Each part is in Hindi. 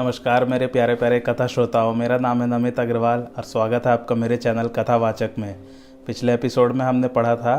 नमस्कार, मेरे प्यारे प्यारे कथा श्रोताओं, मेरा नाम है नमित अग्रवाल और स्वागत है आपका मेरे चैनल कथावाचक में। पिछले एपिसोड में हमने पढ़ा था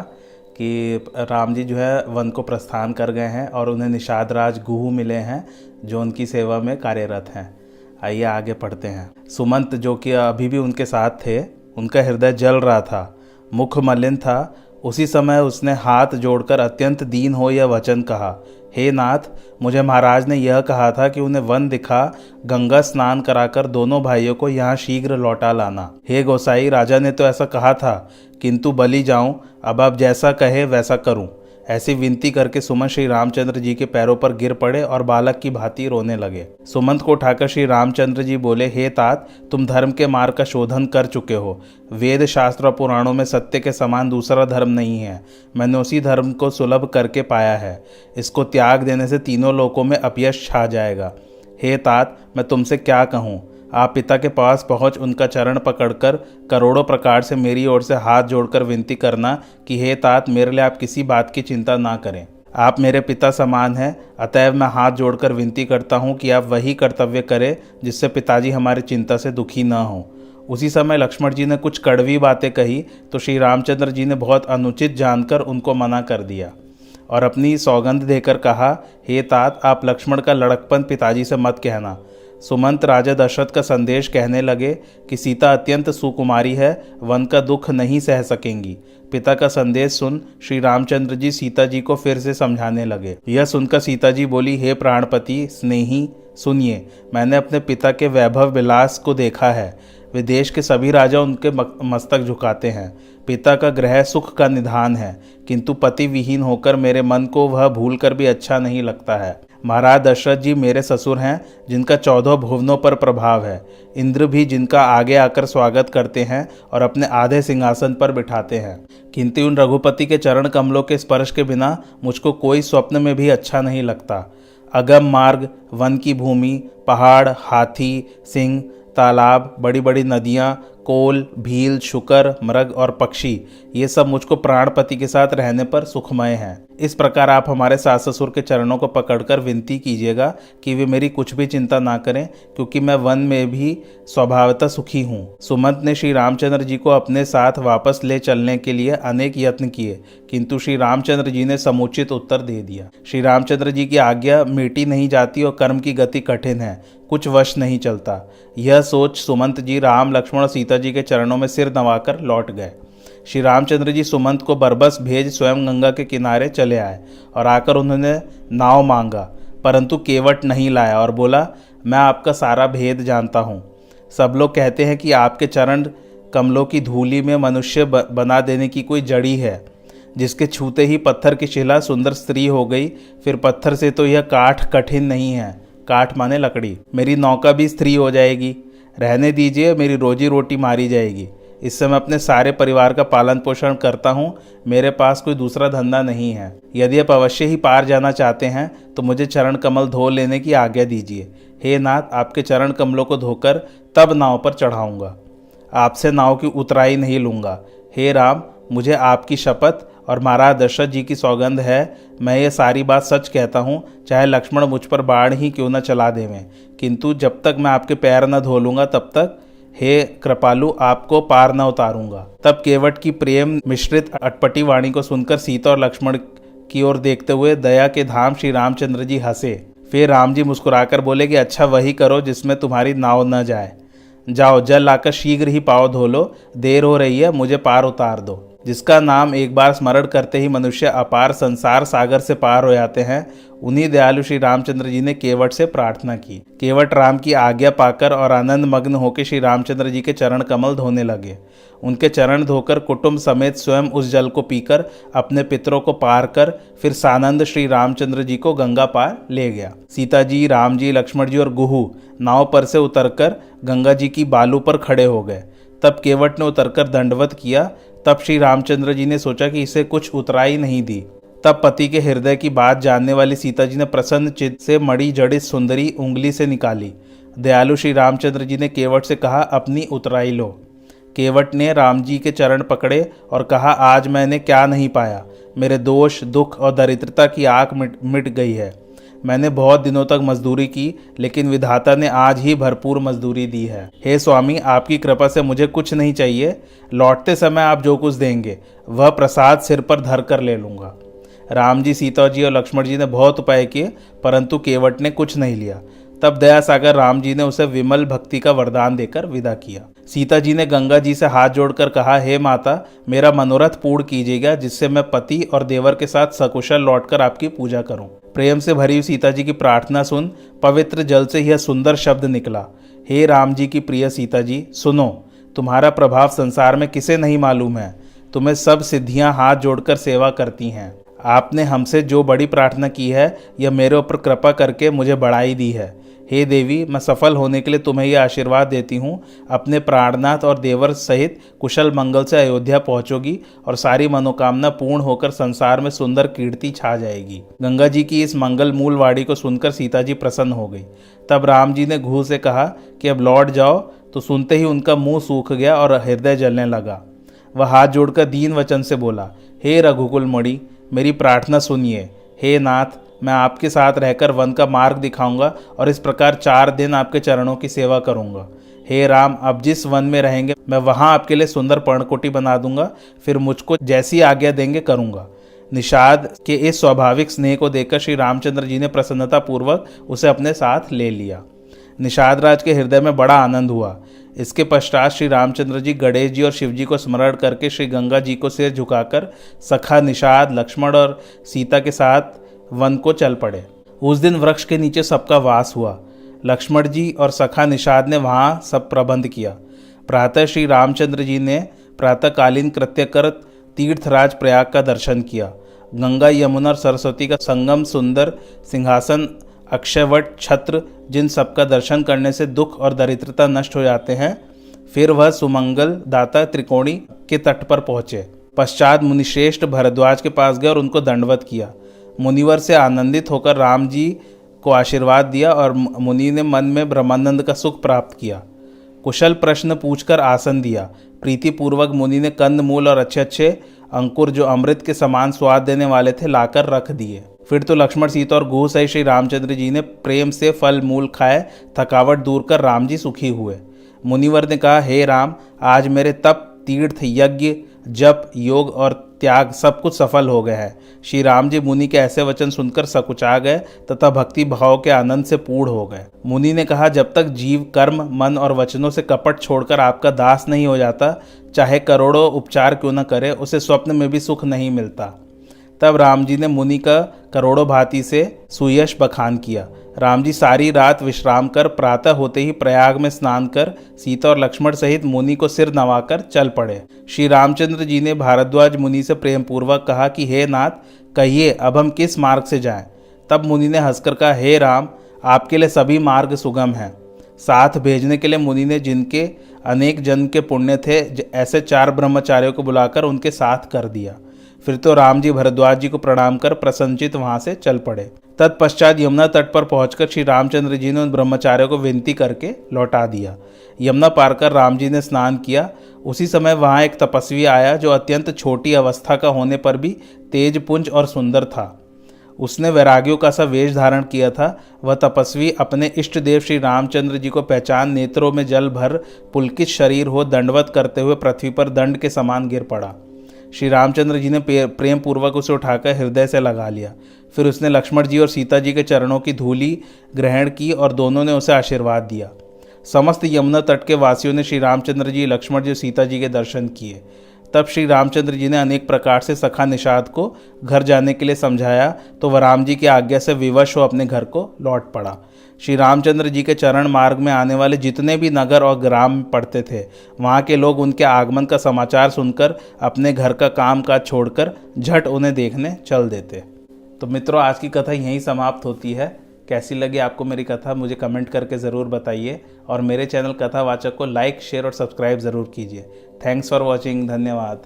कि राम जी जो है, वन को प्रस्थान कर गए हैं और उन्हें निषाद राज गुहू मिले हैं, जो उनकी सेवा में कार्यरत हैं। आइए आगे पढ़ते हैं। सुमंत, जो कि अभी भी उनके साथ थे, उनका हृदय जल रहा था, मुख मलिन था। उसी समय उसने हाथ जोड़कर, अत्यंत दीन हो यह वचन, कहा। हे नाथ, मुझे महाराज ने यह कहा था कि उन्हें वन दिखा, गंगा स्नान कराकर दोनों भाइयों को यहाँ शीघ्र लौटा लाना। हे गोसाई, राजा ने तो ऐसा कहा था, किंतु बलि जाऊँ, अब आप जैसा कहे वैसा करूँ। ऐसी विनती करके सुमन श्री रामचंद्र जी के पैरों पर गिर पड़े और बालक की भांति रोने लगे। सुमंत को उठाकर श्री रामचंद्र जी बोले, हे तात, तुम धर्म के मार्ग का शोधन कर चुके हो। वेद, शास्त्र और पुराणों में सत्य के समान दूसरा धर्म नहीं है। मैंने उसी धर्म को सुलभ करके पाया है। इसको त्याग देने से तीनों लोकों में अपयश छा जाएगा। हे तात, मैं तुमसे क्या कहूँ? आप पिता के पास पहुँच उनका चरण पकड़कर करोड़ों प्रकार से मेरी ओर से हाथ जोड़कर विनती करना कि हे तात, मेरे लिए आप किसी बात की चिंता ना करें। आप मेरे पिता समान हैं, अतएव मैं हाथ जोड़कर विनती करता हूँ कि आप वही कर्तव्य करें जिससे पिताजी हमारी चिंता से दुखी न हों। उसी समय लक्ष्मण जी ने कुछ कड़वी बातें कही तो श्री रामचंद्र जी ने बहुत अनुचित जानकर उनको मना कर दिया और अपनी सौगंध देकर कहा, हे तात, आप लक्ष्मण का लड़कपन पिताजी से मत कहना। सुमंत राजा दशरथ का संदेश कहने लगे कि सीता अत्यंत सुकुमारी है, वन का दुख नहीं सह सकेंगी। पिता का संदेश सुन श्री रामचंद्र जी सीता जी को फिर से समझाने लगे। यह सुनकर सीता जी बोली, हे प्राणपति, स्नेही, सुनिए, मैंने अपने पिता के वैभव विलास को देखा है। विदेश के सभी राजा उनके मस्तक झुकाते हैं। पिता का ग्रह सुख का निधान है, किंतु पति विहीन होकर मेरे मन को वह भूल कर भी अच्छा नहीं लगता है। महाराज दशरथ जी मेरे ससुर हैं, जिनका चौदह भुवनों पर प्रभाव है। इंद्र भी जिनका आगे आकर स्वागत करते हैं और अपने आधे सिंहासन पर बिठाते हैं। किंतु उन रघुपति के चरण कमलों के स्पर्श के बिना मुझको कोई स्वप्न में भी अच्छा नहीं लगता। अगम मार्ग, वन की भूमि, पहाड़, हाथी, सिंह, तालाब बड़ी बड़ी नदियाँ कोल, भील, शुकर, मृग और पक्षी, ये सब मुझको प्राणपति के साथ रहने पर सुखमय हैं। इस प्रकार आप हमारे सास ससुर के चरणों को पकड़कर विनती कीजिएगा कि वे मेरी कुछ भी चिंता ना करें, क्योंकि मैं वन में भी स्वभावतः सुखी हूँ। सुमंत ने श्री रामचंद्र जी को अपने साथ वापस ले चलने के लिए अनेक यत्न किए, किंतु श्री रामचंद्र जी ने समुचित उत्तर दे दिया। श्री रामचंद्र जी की आज्ञा मिटी नहीं जाती और कर्म की गति कठिन है, कुछ वश नहीं चलता। यह सोच सुमंत जी, राम, लक्ष्मण सीता जी के चरणों में सिर नवाकर लौट गए। श्री रामचंद्र जी सुमंत को बरबस भेज स्वयं गंगा के किनारे चले आए और आकर उन्होंने नाव मांगा, परंतु केवट नहीं लाया और बोला, मैं आपका सारा भेद जानता हूँ। सब लोग कहते हैं कि आपके चरण कमलों की धूली में मनुष्य बना देने की कोई जड़ी है, जिसके छूते ही पत्थर की शिला सुंदर स्त्री हो गई। फिर पत्थर से तो यह काठ कठिन नहीं है, काठ माने लकड़ी। मेरी नौका भी स्त्री हो जाएगी। रहने दीजिए, मेरी रोजी रोटी मारी जाएगी। इससे मैं अपने सारे परिवार का पालन पोषण करता हूँ। मेरे पास कोई दूसरा धंधा नहीं है। यदि आप अवश्य ही पार जाना चाहते हैं तो मुझे चरण कमल धो लेने की आज्ञा दीजिए। हे नाथ, आपके चरण कमलों को धोकर तब नाव पर चढ़ाऊँगा। आपसे नाव की उतराई नहीं लूँगा। हे राम, मुझे आपकी शपथ और महाराज दशरथ जी की सौगंध है, मैं ये सारी बात सच कहता हूँ, चाहे लक्ष्मण मुझ पर बाढ़ ही क्यों न चला देवें। किंतु जब तक मैं आपके पैर न धो लूँगा, तब तक, हे कृपालु, आपको पार न उतारूँगा। तब केवट की प्रेम मिश्रित अटपटी वाणी को सुनकर सीता और लक्ष्मण की ओर देखते हुए दया के धाम श्री रामचंद्र जी हंसे। फिर राम जी मुस्कुराकर बोले कि अच्छा वही करो जिसमें तुम्हारी नाव न जाए। जाओ, जल लाकर शीघ्र ही पाव धो लो, देर हो रही है, मुझे पार उतार दो। जिसका नाम एक बार स्मरण करते ही मनुष्य अपार संसार सागर से पार हो जाते हैं, उन्हीं दयालु श्री रामचंद्र जी ने केवट से प्रार्थना की। केवट राम की आज्ञा पाकर और आनंद मग्न होकर श्री रामचंद्र जी के चरण कमल धोने लगे। उनके चरण धोकर कुटुंब समेत स्वयं उस जल को पीकर अपने पितरों को पार कर फिर सानंद श्री रामचंद्र जी को गंगा पार ले गया। सीता जी, राम जी, लक्ष्मण जी और गुहू नाव पर से उतरकर गंगा जी की बालू पर खड़े हो गए। तब केवट ने उतरकर दंडवत किया। तब श्री रामचंद्र जी ने सोचा कि इसे कुछ उतराई नहीं दी। तब पति के हृदय की बात जानने वाली सीता जी ने प्रसन्न चित्त से मड़ी जड़ित सुंदरी उंगली से निकाली। दयालु श्री रामचंद्र जी ने केवट से कहा, अपनी उतराई लो। केवट ने राम जी के चरण पकड़े और कहा, आज मैंने क्या नहीं पाया। मेरे दोष, दुख और दरिद्रता की आग मिट मिट गई है। मैंने बहुत दिनों तक मजदूरी की, लेकिन विधाता ने आज ही भरपूर मजदूरी दी है। हे स्वामी, आपकी कृपा से मुझे कुछ नहीं चाहिए। लौटते समय आप जो कुछ देंगे, वह प्रसाद सिर पर धर कर ले लूँगा। राम जी, सीता जी और लक्ष्मण जी ने बहुत उपाय किए, परंतु केवट ने कुछ नहीं लिया। तब दया सागर राम जी ने उसे विमल भक्ति का वरदान देकर विदा किया। सीता जी ने गंगा जी से हाथ जोड़कर कहा, हे माता, मेरा मनोरथ पूर्ण कीजिएगा, जिससे मैं पति और देवर के साथ सकुशल लौटकर आपकी पूजा करूँ। प्रेम से भरी सीता जी की प्रार्थना सुन, पवित्र जल से यह सुंदर शब्द निकला। हे राम जी की प्रिय सीता जी, सुनो, तुम्हारा प्रभाव संसार में किसे नहीं मालूम है। तुम्हें सब सिद्धियाँ हाथ जोड़कर सेवा करती हैं। आपने हमसे जो बड़ी प्रार्थना की है, यह मेरे ऊपर कृपा करके मुझे बढ़ाई दी है। हे देवी, मैं सफल होने के लिए तुम्हें यह आशीर्वाद देती हूँ। अपने प्राणनाथ और देवर सहित कुशल मंगल से अयोध्या पहुँचोगी और सारी मनोकामना पूर्ण होकर संसार में सुंदर कीर्ति छा जाएगी। गंगा जी की इस मंगल मूल वाणी को सुनकर सीता जी प्रसन्न हो गई। तब राम जी ने घू से कहा कि अब लौट जाओ। तो सुनते ही उनका मुँह सूख गया और हृदय जलने लगा। वह हाथ जोड़कर दीन वचन से बोला, हे रघुकुल मणि मेरी प्रार्थना सुनिए। हे नाथ मैं आपके साथ रहकर वन का मार्ग दिखाऊँगा और इस प्रकार चार दिन आपके चरणों की सेवा करूँगा। हे राम आप जिस वन में रहेंगे, मैं वहाँ आपके लिए सुंदर पर्णकोटी बना दूँगा, फिर मुझको जैसी आज्ञा देंगे करूँगा। निषाद के इस स्वाभाविक स्नेह को देखकर श्री रामचंद्र जी ने प्रसन्नतापूर्वक उसे अपने साथ ले लिया। निषाद राज के हृदय में बड़ा आनंद हुआ। इसके पश्चात श्री रामचंद्र जी गणेश जी और शिव जी को स्मरण करके श्री गंगा जी को सिर झुकाकर सखा निषाद, लक्ष्मण और सीता के साथ वन को चल पड़े। उस दिन वृक्ष के नीचे सबका वास हुआ। लक्ष्मण जी और सखा निषाद ने वहाँ सब प्रबंध किया। प्रातः श्री रामचंद्र जी ने प्रातःकालीन कृत्य कर तीर्थराज प्रयाग का दर्शन किया। गंगा, यमुना और सरस्वती का संगम, सुंदर, सिंहासन, अक्षयवट, छत्र, जिन सबका दर्शन करने से दुख और दरिद्रता नष्ट हो जाते हैं, फिर वह सुमंगल, दाता त्रिकोणी के तट पर पहुँचे। पश्चात मुनिश्रेष्ठ भरद्वाज के पास गए और उनको दंडवत किया। मुनिवर से आनंदित होकर राम जी को आशीर्वाद दिया और मुनि ने मन में ब्रह्मानंद का सुख प्राप्त किया। कुशल प्रश्न पूछकर आसन दिया। प्रीतिपूर्वक मुनि ने कंद मूल और अच्छे अच्छे अंकुर जो अमृत के समान स्वाद देने वाले थे लाकर रख दिए। फिर तो लक्ष्मण सीता और गुह सही श्री रामचंद्र जी ने प्रेम से फल मूल खाए, थकावट दूर कर राम जी सुखी हुए। मुनिवर ने कहा, हे राम, आज मेरे तप, तीर्थ, यज्ञ, जप, योग और त्याग, सब कुछ सफल हो गया है। श्री राम जी मुनि के ऐसे वचन सुनकर सकुचा गए, तथा भक्ति भाव के आनंद से पूर्ण हो गए। मुनि ने कहा, जब तक जीव, कर्म, मन और वचनों से कपट छोड़कर आपका दास नहीं हो जाता, चाहे करोड़ों उपचार क्यों न करे, उसे स्वप्न में भी सुख नहीं मिलता। तब राम जी ने मुनि का करोड़ों भांति से सुयश बखान किया। राम जी सारी रात विश्राम कर प्रातः होते ही प्रयाग में स्नान कर सीता और लक्ष्मण सहित मुनि को सिर नवाकर चल पड़े। श्री रामचंद्र जी ने भारद्वाज मुनि से प्रेम पूर्वक कहा कि, हे नाथ, कहिए, अब हम किस मार्ग से जाएँ? तब मुनि ने हंसकर कहा, हे राम, आपके लिए सभी मार्ग सुगम हैं। साथ भेजने के लिए मुनि ने जिनके अनेक जन्म के पुण्य थे ऐसे चार ब्रह्मचारियों को बुलाकर उनके साथ कर दिया। फिर तो राम जी भरद्वाज जी को प्रणाम कर प्रसन्नचित वहाँ से चल पड़े। तत्पश्चात यमुना तट पर पहुंचकर श्री रामचंद्र जी ने उन ब्रह्मचार्यों को विनती करके लौटा दिया। यमुना पार कर राम जी ने स्नान किया। उसी समय वहाँ एक तपस्वी आया जो अत्यंत छोटी अवस्था का होने पर भी तेज, पुंज और सुंदर था। उसने वैराग्यों का सा वेश धारण किया था। वह तपस्वी अपने इष्ट देव श्री रामचंद्र जी को पहचान नेत्रों में जल भर, पुलकित शरीर हो, दंडवत करते हुए पृथ्वी पर दंड के समान गिर पड़ा। श्री रामचंद्र जी ने प्रेम पूर्वक उसे उठाकर हृदय से लगा लिया। फिर उसने लक्ष्मण जी और सीता जी के चरणों की धूली ग्रहण की और दोनों ने उसे आशीर्वाद दिया। समस्त यमुना तट के वासियों ने श्री रामचंद्र जी, लक्ष्मण जी और सीता जी के दर्शन किए। तब श्री रामचंद्र जी ने अनेक प्रकार से सखा निषाद को घर जाने के लिए समझाया तो वह राम जी की आज्ञा से विवश हो अपने घर को लौट पड़ा। श्री रामचंद्र जी के चरण मार्ग में आने वाले जितने भी नगर और ग्राम पड़ते थे, वहाँ के लोग उनके आगमन का समाचार सुनकर, अपने घर का काम काज छोड़कर, झट उन्हें देखने चल देते। तो मित्रों, आज की कथा यहीं समाप्त होती है। कैसी लगी आपको मेरी कथा, मुझे कमेंट करके ज़रूर बताइए। और मेरे चैनल कथावाचक को लाइक, शेयर और सब्सक्राइब ज़रूर कीजिए। थैंक्स फॉर वॉचिंग, धन्यवाद।